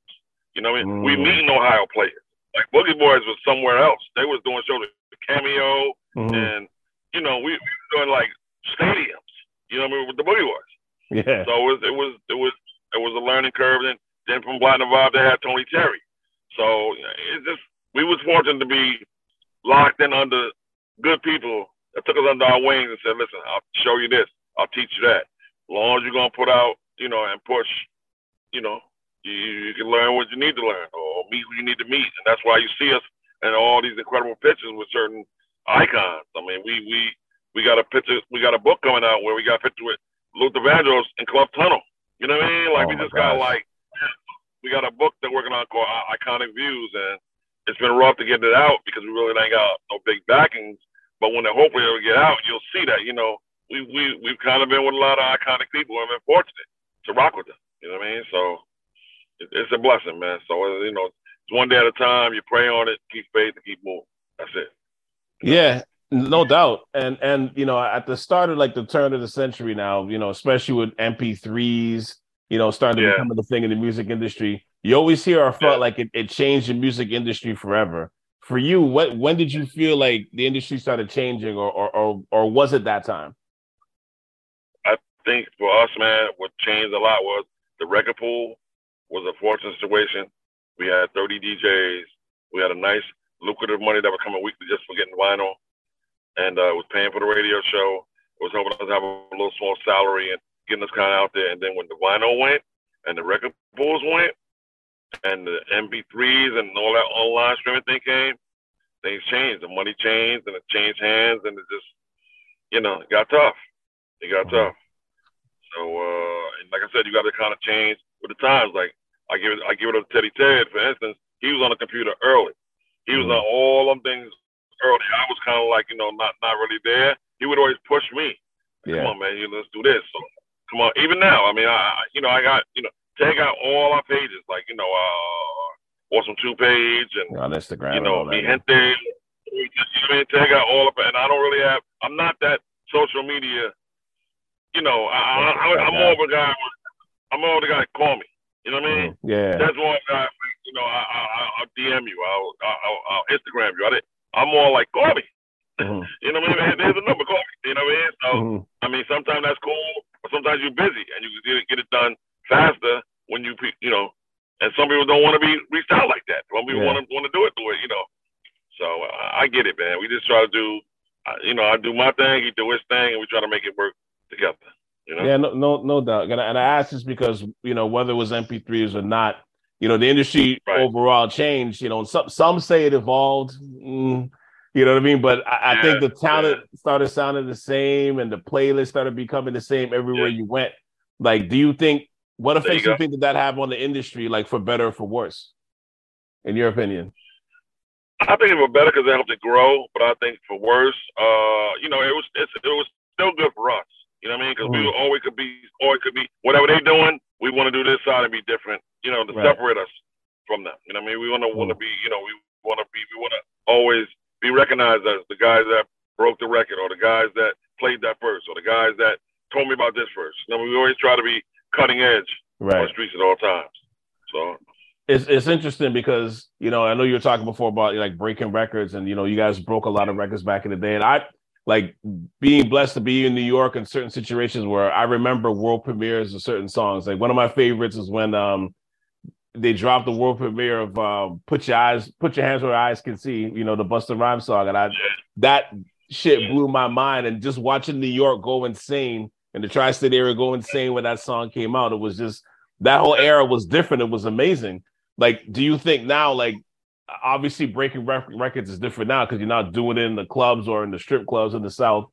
You know what I mean? We Mm. meeting Ohio players. Like Boogie Boys was somewhere else. They was doing shows with Cameo, Mhm. and you know we, we were doing like stadiums. You know what I mean with the Boogie Boys. Yeah. So it was it was it was it was a learning curve. And then from Platinum Vibe they had Tony Terry. So it's just we was fortunate to be locked in under good people that took us under our wings and said, "Listen, I'll show you this. I'll teach you that. As long as you're gonna put out, you know, and push, you know, you, you can learn what you need to learn or meet who you need to meet, and that's why you see us in all these incredible pictures with certain icons. I mean, we we we got a picture, we got a book coming out where we got a picture with Luther Vandross and Club Tunnel. You know what I mean? Like Oh we just got like we got a book that we're working on called Iconic Views, and it's been rough to get it out because we really ain't got no big backings. But when it hopefully it'll get out, you'll see that you know we we we've kind of been with a lot of iconic people and been fortunate to rock with them. You know what I mean? So it's a blessing, man. So uh, you know, it's one day at a time. You pray on it, keep faith, and keep moving. That's it. Yeah, no doubt. And and you know, at the start of like the turn of the century now, you know, especially with MP3s, you know, starting to Yeah. become the thing in the music industry, you always hear or felt Yeah. like it, it changed the music industry forever. For you, what when did you feel like the industry started changing or or or, or was it that time? I think for us, man, what changed a lot was the record pool was a fortunate situation. We had 30 DJs. We had a nice, lucrative money that was coming weekly just for getting vinyl, and uh, was paying for the radio show. It was helping us have a little small salary and getting us kind of out there. And then when the vinyl went and the record pools went and the MP3s and all that online streaming thing came, things changed. The money changed and it changed hands and it just, you know, it got tough. It got tough. So, uh, and like I said, you got to kind of change with the times. Like I give it, I give it up to Teddy Ted, for instance. He was on the computer early. He was Mhm. on all them things early. I was kind of like, you know, not not really there. He would always push me. Come on, man, you let's do this. So, come on. Even now, I mean, I, I- you know, I got, you know, take out all our pages, like you know, uh, Awesome Two page and On Instagram. you know, mi gente. You know what I mean? Take out all of it, and I don't really have. I'm not that social media. You know, I, I, I, I'm more of a guy. I'm more of the guy call me. You know what I mean? Mhm. Yeah. That's one guy. You know, I, I, I- I'll DM you. I'll, I'll, I'll Instagram you. I I'm more like call me. Mhm. You know what I mean? There's a number. Call me. You know what I mean? So. Mhm. I mean, sometimes that's cool, but sometimes you're busy and you can get it, get it done faster when you, you know. And some people don't want to be reached out like that. Some people Yeah. want to want to do it the way, you know. So uh, I get it, man. We just try to do, uh, you know, I do my thing, he do his thing, and we try to make it work together. You know. Yeah, no, no, no doubt. And I, and I asked this because you know whether it was MP3s or not, you know, the industry Right. overall changed. You know, some some say it evolved. Mm, you know what I mean? But I, I think the talent started sounding the same, and the playlist started becoming the same everywhere Yeah. you went. Like, do you think what effects do you think that that have on the industry, like for better or for worse, in your opinion? I think it was better because it helped it grow, but I think for worse, uh, you know, it was it's, it was still good for us. You know what I mean? Because we Mhm. were always could be, always could be whatever they doing. We want to do this side and be different. You know, to Right. separate us from them. You know what I mean? We want to want to Mhm. be, you know, we want to be, we want to always be recognized as the guys that broke the record, or the guys that played that first, or the guys that told me about this first. You know, we always try to be cutting edge on the streets at all times. So it's it's interesting because you know I know you were talking before about like breaking records and you know you guys broke a lot of records back in the day and I like being blessed to be in New York in certain situations where I remember world premieres of certain songs. Like one of my favorites is when um they dropped the world premiere of um put your eyes put your hands where your eyes can see you know the Busta Rhymes song. And I that shit blew my mind. And just watching New York go insane and the tri-state area go insane when that song came out it was just that whole era was different. It was amazing. Like do you think now like obviously breaking rec- records is different now because you're not doing it in the clubs or in the strip clubs in the south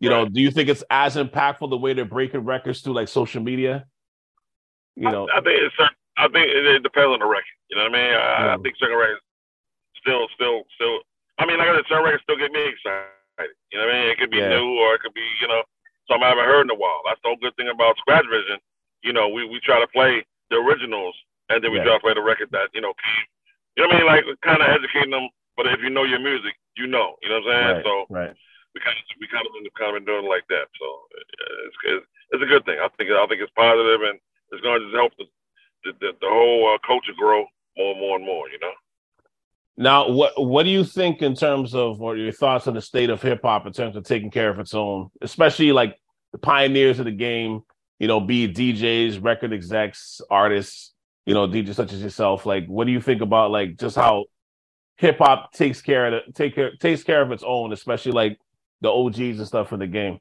you know do you think it's as impactful the way they're breaking records through like social media you know I, I think it's I think it, it depends on the record. You know what I mean? I, I think certain records still, still, still. I mean, like I said, certain records still get me excited. You know what I mean? It could be Yeah. new or it could be, you know, something I haven't heard in a while. That's the whole good thing about Scratch Vision. You know, we, we try to play the originals and then we Yeah. try to play the record that you know came. You know what I mean? Like kind of educating them. But if you know your music, you know. You know what I'm saying? right, So right we kind of we kind of been kind of been doing it like that. So it's, it's it's a good thing. I think I think it's positive and it's going to just help the the, the, the whole uh, culture grow more and more and more. You know. Now, what what do you think in terms of or your thoughts on the state of hip hop in terms of taking care of its own, especially like the pioneers of the game, you know, be DJs, record execs, artists, you know, DJ such as yourself. Like, what do you think about like just how hip hop takes care of the, take care takes care of its own, especially like the OGs and stuff in the game.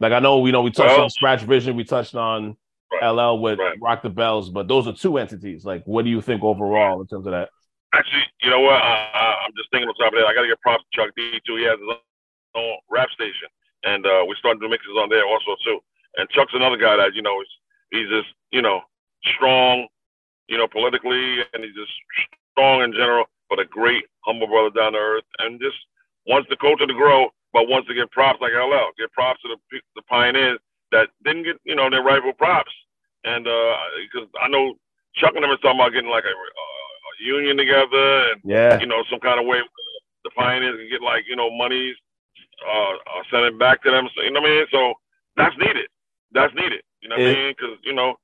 Like I know, you know, we touched Well- on Scratch Vision, we touched on Right. LL with Right. Rock the Bells, but those are two entities. Like, what do you think overall in terms of that? Actually, you know what? I, I, I'm just thinking on top of that. I got to get props to Chuck D too. He has his own rap station, and uh, we're starting to do mixes on there also too. And Chuck's another guy that you know is he's just you know strong, you know politically, and he's just strong in general, but a great humble brother down to earth, and just wants the culture to grow, but wants to give props like LL. Give props to the the pioneers that didn't get you know their rightful props, and because I know Chuck and them is talking about getting like a, a, a union together and Yeah, you know, some kind of way the pioneers can get like, you know, monies uh, uh send it back to them. So, you know what I mean? So that's needed. That's needed. You know what It- I mean? Because you know,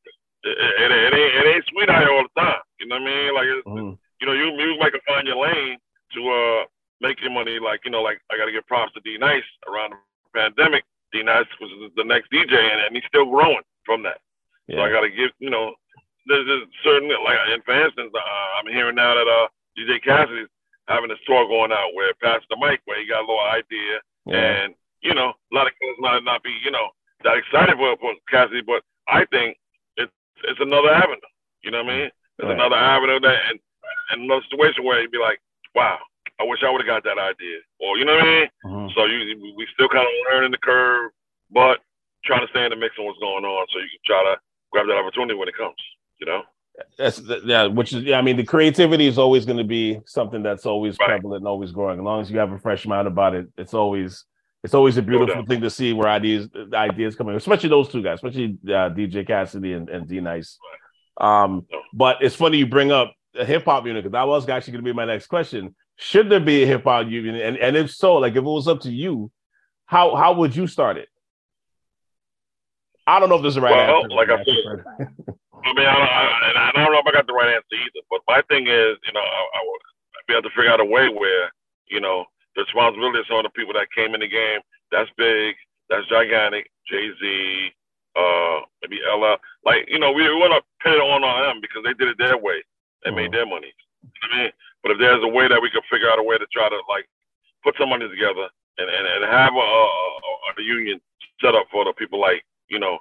it, it, ain't it ain't sweet out here all the time. You know what I mean? Like, it's, Mhm. you know, you you might find your lane to uh make your money. Like, you know, like I got to give props to D Nice around the pandemic. D Nice was the next DJ, and, and he's still growing from that. So I got to give, you know, there's, there's certain, like, and for instance, uh, I'm hearing now that uh, DJ Cassidy's having this tour going out where Pass the Mic, where he got a little idea, yeah, and, you know, a lot of kids might not be, you know, that excited for, for Cassidy, but I think it's, another avenue. You know what I mean? It's Right. another avenue that, and, and another situation where you'd be like, wow, I wish I would have got that idea. Or, you know what I mean? Mhm. So you, we- still kind of learning the curve, but trying to stay in the mix on what's going on so you can try to grab that opportunity when it comes. You know? That's th- yeah, which is yeah. I mean, the creativity is always going to be something that's always Right. prevalent and always growing. As long as you have a fresh mind about it, it's always it's always a beautiful thing to see where ideas ideas coming, especially those two guys, especially uh, DJ Cassidy and, and D Nice. Um, but it's funny you bring up a hip hop unit because that was actually going to be my next question. Should there be a hip hop union, and and if so, like if it was up to you, how how would you start it? I don't know if there's a right Well, answer. like I said, I mean, I don't, I, I don't know if I got the right answer either. But my thing is, you know, I, I would be able to figure out a way where, you know, the responsibility is on the people that came in the game. That's big. That's gigantic. Jay Z, uh, maybe LL. Like, you know, we, we want to pin it on on them because they did it their way. They made their money. You know I mean? But if there's a way that we could figure out a way to try to like put some money together and, and, and have a, a, a, union set up for the people like, you know,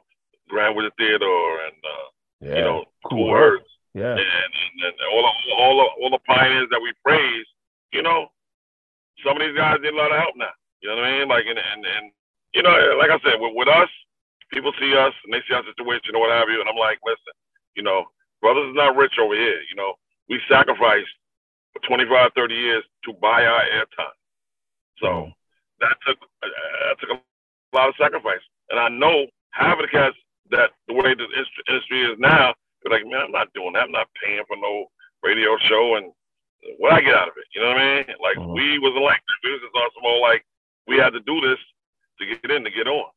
Grand Wizard Theodore and uh, yeah, you know, cool words yeah, and, and, and all the, all the, all the pioneers that we praise, you know, some of these guys need a lot of help now. You know what I mean? Like, and, and, and you know, like I said, with, with us, people see us and they see our situation or what have you. And I'm like, listen, you know, brothers is not rich over here. You know, we sacrificed for 25, 30 years to buy our airtime. So that took, uh, that took a lot of sacrifice. And I know half of the cats that the way the industry- industry is now, they're like, man, I'm not doing that. I'm not paying for no radio show and what I get out of it. You know what I mean? Like Mhm. we like that. We was just on some more like we had to do this to get in to get on.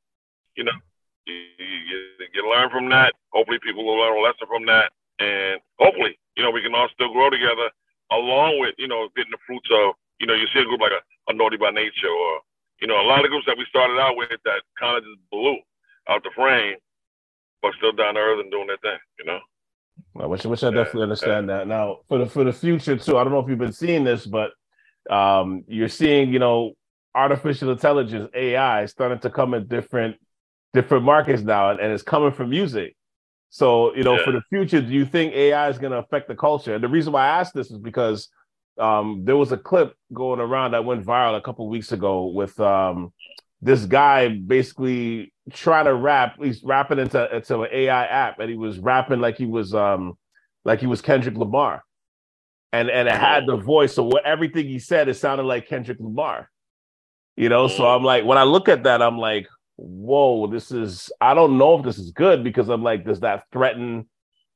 You know, you, you, you, you learn from that. Hopefully, people will learn a lesson from that, and hopefully, you know, we can all still grow together along with you know getting the fruits of you know you see a group like a, a Naughty by Nature or you know a lot of groups that we started out with that kind of just blew out the frame, but still down to earth and doing their thing. You know. Which which I definitely understand that. Now for the for the future too, I don't know if you've been seeing this, but um, you're seeing you know artificial intelligence AI starting to come in different different markets now, and, and it's coming from music. So you know, Yeah. for the future, do you think AI is going to affect the culture? And the reason why I asked this is because um, there was a clip going around that went viral a couple weeks ago with um, this guy basically trying to rap. He's rapping into into an AI app, and he was rapping like he was um like he was Kendrick Lamar, and and it had the voice. So what everything he said, it sounded like Kendrick Lamar. You know, so I'm like, when I look at that, I'm like, whoa, this is. I don't know if this is good because I'm like, does that threaten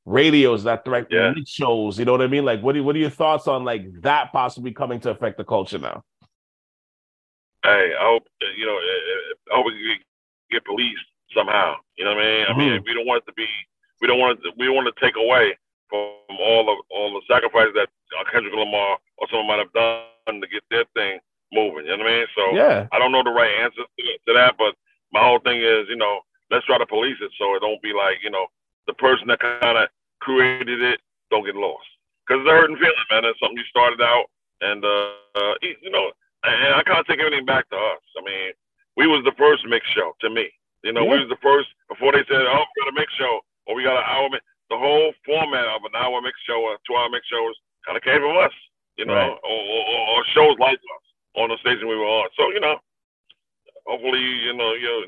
radios? That threaten Yeah. shows? You know what I mean? Like, what do what are your thoughts on like that possibly coming to affect the culture now? hey, I hope you know. I hope get- policed somehow. You know what I mean? I mean, Mhm. we don't want it to be. We don't want it. To, we don't want to take away from all of all the sacrifices that Kendrick Lamar or someone might have done to get their thing moving. You know what I mean? So Yeah. I don't know the right answer to, to that, but my whole thing is, you know, let's try to police it so it don't be like, you know, the person that kind of created it don't get lost. Because it's a hurting feeling, man. It's something you started out, and uh, uh you know, and I can't take everything back to us. I mean, we was the first mix show to me. You know, we was the first before they said, "Oh, we got a mix show," or "We got an hour." Mix. The whole format of an hour mix show or two hour mix shows kind of came from us. You know, Right. or, or, or shows like us on the station we were on. So you know, hopefully, you know, you know,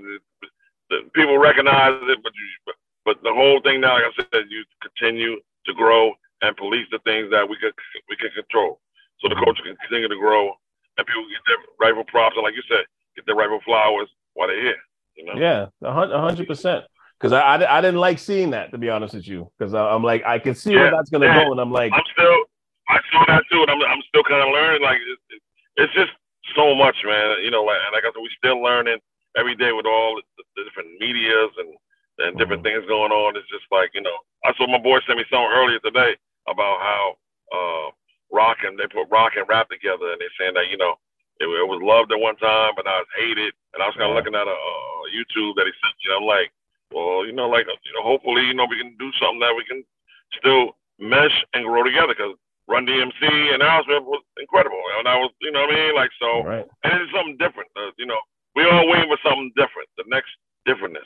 the, the people recognize it, but you, but, but the whole thing now, like I said, you continue to grow and police the things that we could we can control, so the culture can continue to grow and people get their rightful props and, like you said, get their rightful flowers while they're here. You know, Yeah, a hun- a hundred percent. Because I, I I didn't like seeing that to be honest with you. Because I'm like I can see where that's gonna yeah. go, and I'm like, I'm still, I saw that too, and I'm, I'm still kind of learning. Like, it's, it's just so much, man. You know, like, like I said, we're still learning every day with all the, the different medias and and different things going on. It's just like, you know, I saw my boy send me something earlier today about how uh, rock and they put rock and rap together, and they're saying that you know it, it was loved at one time, but now it's hated. And I was kind of Yeah. looking at a uh, YouTube that he sent me. and I'm like, well, you know, like you know, hopefully, you know, we can do something that we can still mesh and grow together because Run DMC and Aerosmith was incredible, and I was, you know what I mean, like so, right, and it's something different. Uh, you know, we all waiting for something different, the next differentness,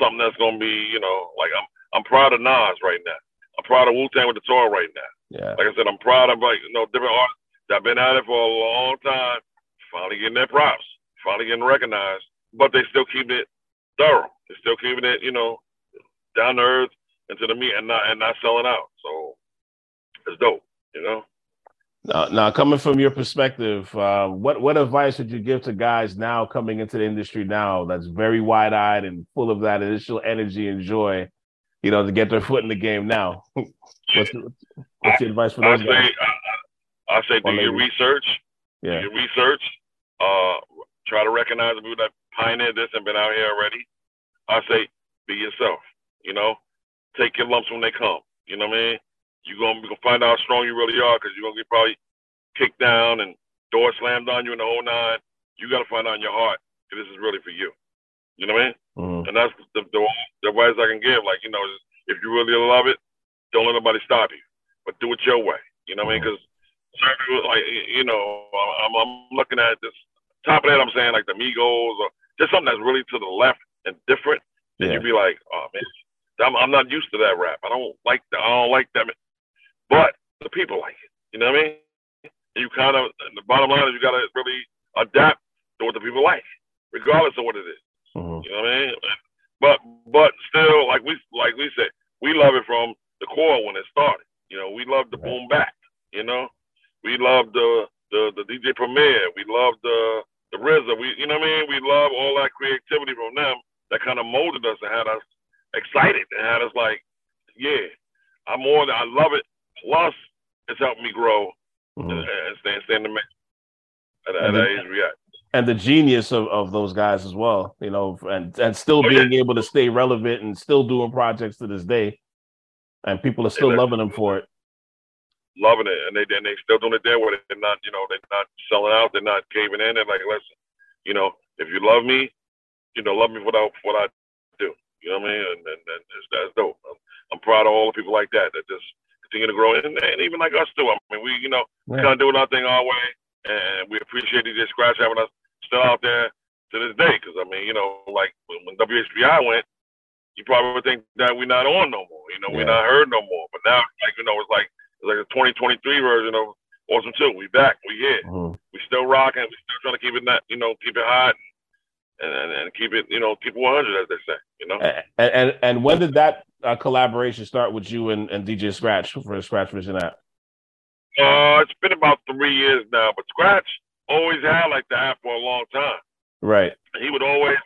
something that's gonna be, you know, like I'm, I'm proud of Nas right now. I'm proud of Wu Tang with the tour right now. yeah, Like I said, I'm proud of like you know different artists that have been at it for a long time, finally getting their props, finally getting recognized, but they still keep it thorough. They're still keeping it, you know, down to earth and to the meat, and not and not selling out. So it's dope, you know. Now, now, coming from your perspective, uh, what what advice would you give to guys now coming into the industry now that's very wide eyed and full of that initial energy and joy, you know, to get their foot in the game now? what's what's your advice for I those say, guys? I, I say, do your research. Yeah, Do your research. Uh, try to recognize the people that pioneered this and been out here already. I say, be yourself. You know, take your lumps when they come. You know what I mean? You're gonna, gonna find out how strong you really are because you're gonna get probably kicked down and doors slammed on you in the whole nine. You got to find out in your heart if this is really for you. You know what I mean? Mhm. And that's the, the, the advice I can give. Like, you know, if you really love it, don't let nobody stop you, but do it your way. You know what I mean? Because people, like, you know, I'm, I'm looking at this top of that, I'm saying like the Migos or just something that's really to the left and different. And Yeah. you'd be like, oh man, I'm, I'm not used to that rap. I don't like that. I don't like that. But the people like it. You know what I mean? You kind of, the bottom line is you got to really adapt to what the people like, regardless of what it is. Mhm. You know what I mean? But but still, like we like we said, we love it from the core when it started. You know, we love the boom bap. You know, we love the the the DJ Premier. We love the the RZA. We you know what I mean? We love all that creativity from them that kind of molded us and had us excited and had us like, yeah, I'm more than I love it. Plus, it's helped me grow and, Mhm. and stay stay in the mix at, at And that then- age we at. and the genius of, of those guys as well, you know, and and still Oh, yeah. being able to stay relevant and still doing projects to this day, and people are still Yeah. loving them for it. Loving it, and they and they still doing it their way. They're not, you know, they're not selling out. They're not caving in. They're like, listen, you know, if you love me, you know, love me for what I, what I do. You know what I mean? And, and, and it's, that's dope. I'm, I'm proud of all the people like that that just continue to grow, and, and even like us too. I mean, we, you know, Yeah. kind of doing our thing our way, and we appreciate DJ Scratch having us still out there to this day. Because I mean, you know, like when, when WHBI went. You probably would think that we're not on no more. You know, we're not heard no more. But now, like you know, it's like it's like a 2023 version of Awesome Two. We back. We here. Mhm. We still rocking. We still trying to keep it, not, you know, keep it hot and, and and keep it, you know, keep it 100 as they say. You know. And, and and when did that uh, collaboration start with you and, and DJ Scratch for the Scratch Vision app? Uh, it's been about three years now, but Scratch always had like the app for a long time. Right. He would always,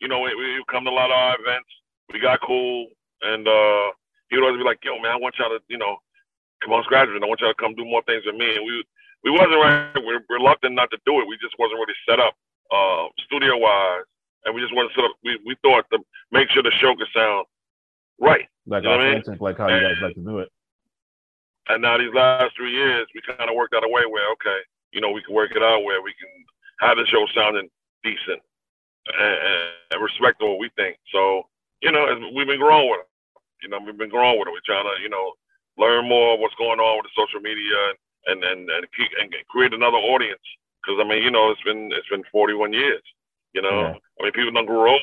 you know, we, we would come to a lot of our events. We got cool, and uh, he would always be like, "Yo, man, I want y'all to, you know, come on, and I want y'all to come do more things with me." And we we wasn't right. We're reluctant not to do it. We just wasn't really set up uh, studio wise, and we just wasn't set up. We we thought to make sure the show could sound right. Like You know what I mean? like how you guys like to do it. And now these last three years, we kind of worked out a way where, okay, you know, we can work it out where we can have the show sounding decent and, and, and respect what we think. So, you know, as we've been growing with it. You know, we've been growing with it. We're trying to, you know, learn more what's going on with the social media and and and, keep, and create another audience. Because I mean, you know, it's been it's been 41 years. You know, Yeah. I mean, people don't grow.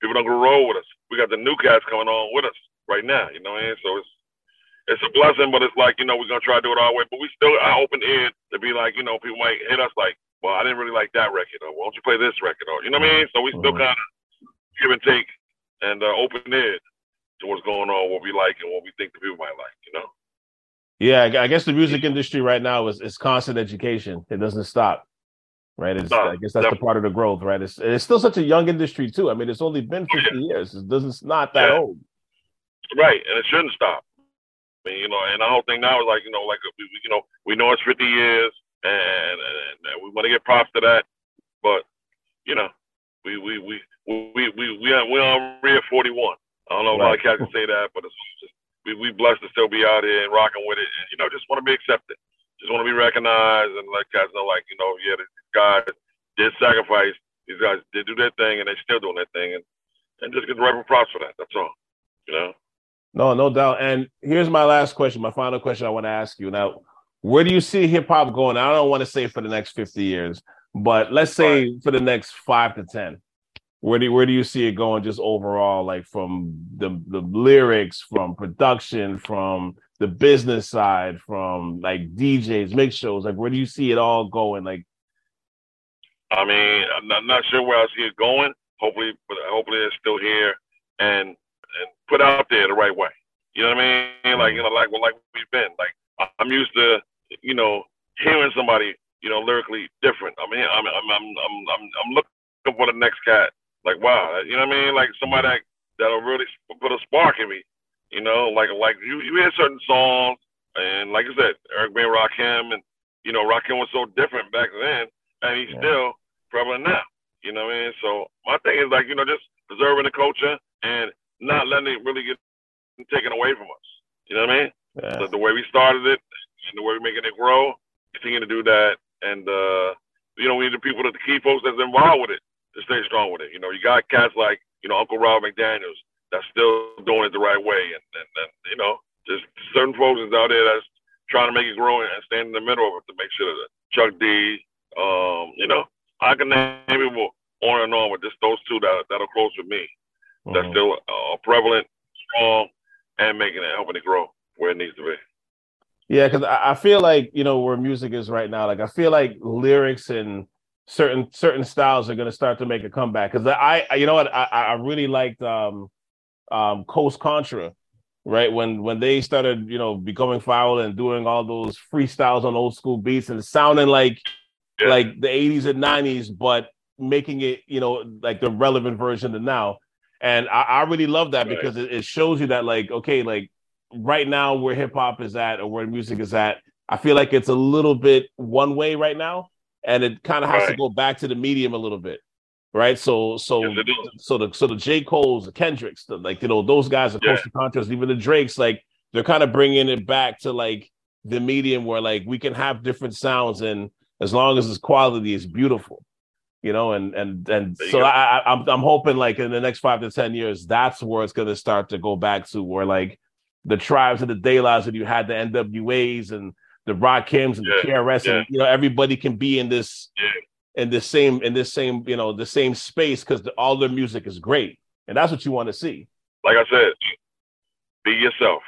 People don't grow with us. We got the new cats coming on with us right now. You know what I mean? So it's it's a blessing, but it's like you know we're gonna try to do it our way. But we still are open ear to be like you know people might hit us like, well, I didn't really like that record, or why don't you play this record, or you know what I mean? So we still Mhm. kind of give and take and uh, open ear to what's going on, what we like, and what we think the people might like. You know? Yeah, I guess the music industry right now is is constant education. It doesn't stop. Right. It's, No, I guess that's the part of the growth, right? It's it's still such a young industry too. I mean, it's only been 50 years. It doesn't it's not that Yeah. old. Right, and it shouldn't stop. I mean, you know, and the whole thing now is like, you know, like we, you know, we know it's 50 years, and, and, and we want to get props to that, but you know, we we we we we we we are, we rear 41. I don't know if a lot of Right. cats can say that, but it's just, we we blessed to still be out here and rocking with it, and you know, just want to be accepted, just want to be recognized, and let cats know, like, you know, yeah, these guys did sacrifice, these guys did do their thing, and they still doing their thing, and and just get the right props for that. That's all, you know. No, no doubt. And here's my last question, my final question I want to ask you. Now, where do you see hip hop going? I don't want to say for the next 50 years, but let's say for the next five to 10. Where do where do you see it going just overall, like from the the lyrics, from production, from the business side, from like DJs, mix shows, like where do you see it all going? Like I mean, I'm not, not sure where I see it going. Hopefully, but hopefully it's still here and and put out there the right way. You know what I mean? Like you know, like well, like we've been. Like I'm used to, you know, hearing somebody, you know, lyrically different. I mean, I'm I'm I'm I'm, I'm looking for the next cat. Like wow, you know what I mean? Like somebody that that'll really put a spark in me. You know, like like you you hear certain songs, and like I said, Eric B. Rakim, and you know, Rakim was so different back then, and he's Yeah. still prevalent now. You know what I mean? So my thing is like, you know, just preserving the culture and not letting it really get taken away from us. You know what I mean? yeah. The, the way we started it and the way we're making it grow, continue to do that. And, uh, you know, we need the people, the key folks that's involved with it to stay strong with it. You know, you got cats like, you know, Uncle Ralph McDaniels that's still doing it the right way. And, and, and you know, there's certain folks out there that's trying to make it grow and stand in the middle of it to make sure that Chuck D, um, you know, I can name people on and on with just those two that, that are close with me that's Mhm. still uh, prevalent, strong, and making it, helping it grow where it needs to be. Yeah, because I, I feel like you know where music is right now. Like I feel like lyrics and certain certain styles are going to start to make a comeback. Because I, I, you know what, I, I really liked um, um, Coast Contra, right? When when they started, you know, becoming foul and doing all those freestyles on old school beats and sounding like Yeah. like the '80s and '90s, but making it, you know, like the relevant version of now. And I, I really love that Right. because it, it shows you that, like, okay, like right now where hip hop is at or where music is at, I feel like it's a little bit one way right now, and it kind of has to go back to the medium a little bit, right? So, so, Yes, so the so the J Cole's, the Kendricks, the, like you know those guys, the Yeah. Coast Contras, even the Drakes, like they're kind of bringing it back to like the medium where like we can have different sounds and as long as it's quality, it's beautiful. You know, and and and There so. I, I I'm I'm hoping like in the next five to ten years, that's where it's gonna start to go back to where like the tribes and the daylights and you had the NWAs and the Rakims and the KRS yeah. and you know everybody can be in this Yeah. in this same in this same you know the same space because all their music is great and that's what you want to see. Like I said, be yourself.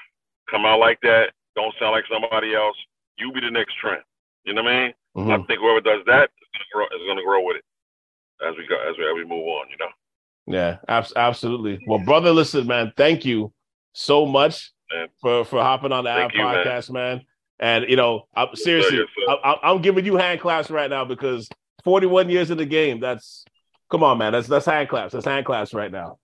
Come out like that. Don't sound like somebody else. You be the next trend. You know what I mean? Mhm. I think whoever does that is gonna grow, is going to grow with it as we go as we, as we move on. You know. Yeah, abs- absolutely. Well, brother, listen, man, thank you so much Man. for for hopping on the Ave Thank you, man. podcast, man. And you know, I'm, sir, seriously, yes, sir. I, I'm giving you hand claps right now because 41 years in the game. That's come on, man. That's that's hand claps. That's hand claps right now.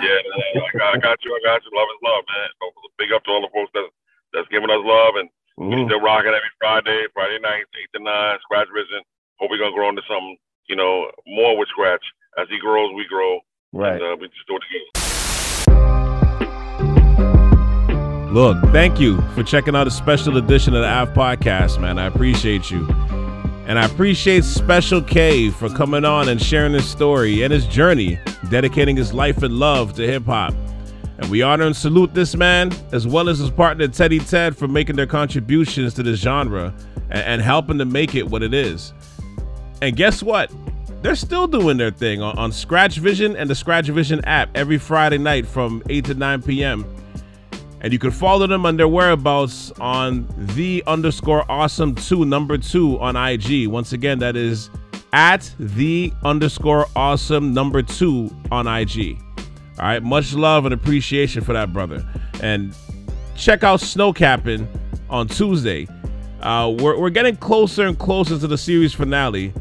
Yeah, I got, I got you. I got you. Love is love, man. So, Big up to all the folks that that's giving us love and we Mhm. still rocking every Friday, Friday nights, eight to nine. Scratch Vision. Hope we're gonna grow into something, you know, more with Scratch. As he grows, we grow. Right. And, uh, we just do it together. Look, thank you for checking out a special edition of the Ave Podcast, man. I appreciate you. And I appreciate Special K for coming on and sharing his story and his journey, dedicating his life and love to hip hop. And we honor and salute this man, as well as his partner Teddy Ted, for making their contributions to this genre and, and helping to make it what it is. And guess what? They're still doing their thing on, on Scratch Vision and the Scratch Vision app every Friday night from 8 to 9 p.m. And you can follow them on their whereabouts on the underscore awesome two number two on IG. Once again, that is at the underscore awesome number two on IG. All right, much love and appreciation for that, brother. And check out Snowcapping on Tuesday. Uh, we're, we're getting closer and closer to the series finale.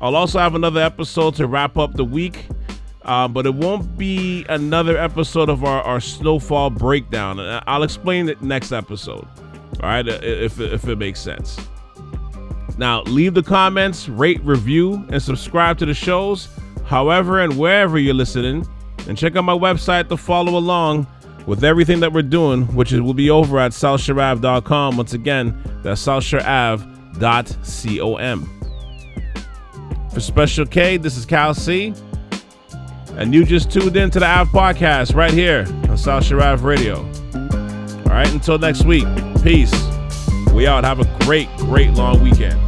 I'll also have another episode to wrap up the week, uh, but it won't be another episode of our, our snowfall breakdown. I'll explain it next episode, all right, if, if it makes sense. Now, leave the comments, rate, review, and subscribe to the shows, however and wherever you're listening. And check out my website to follow along with everything that we're doing, which will be over at southshoreav.com. Once again, that's southshoreav.com. For Special K, this is Cal C. And you just tuned in to the Ave Podcast right here on South Shore Ave Radio. All right, until next week, peace. We out. Have a great, great long weekend.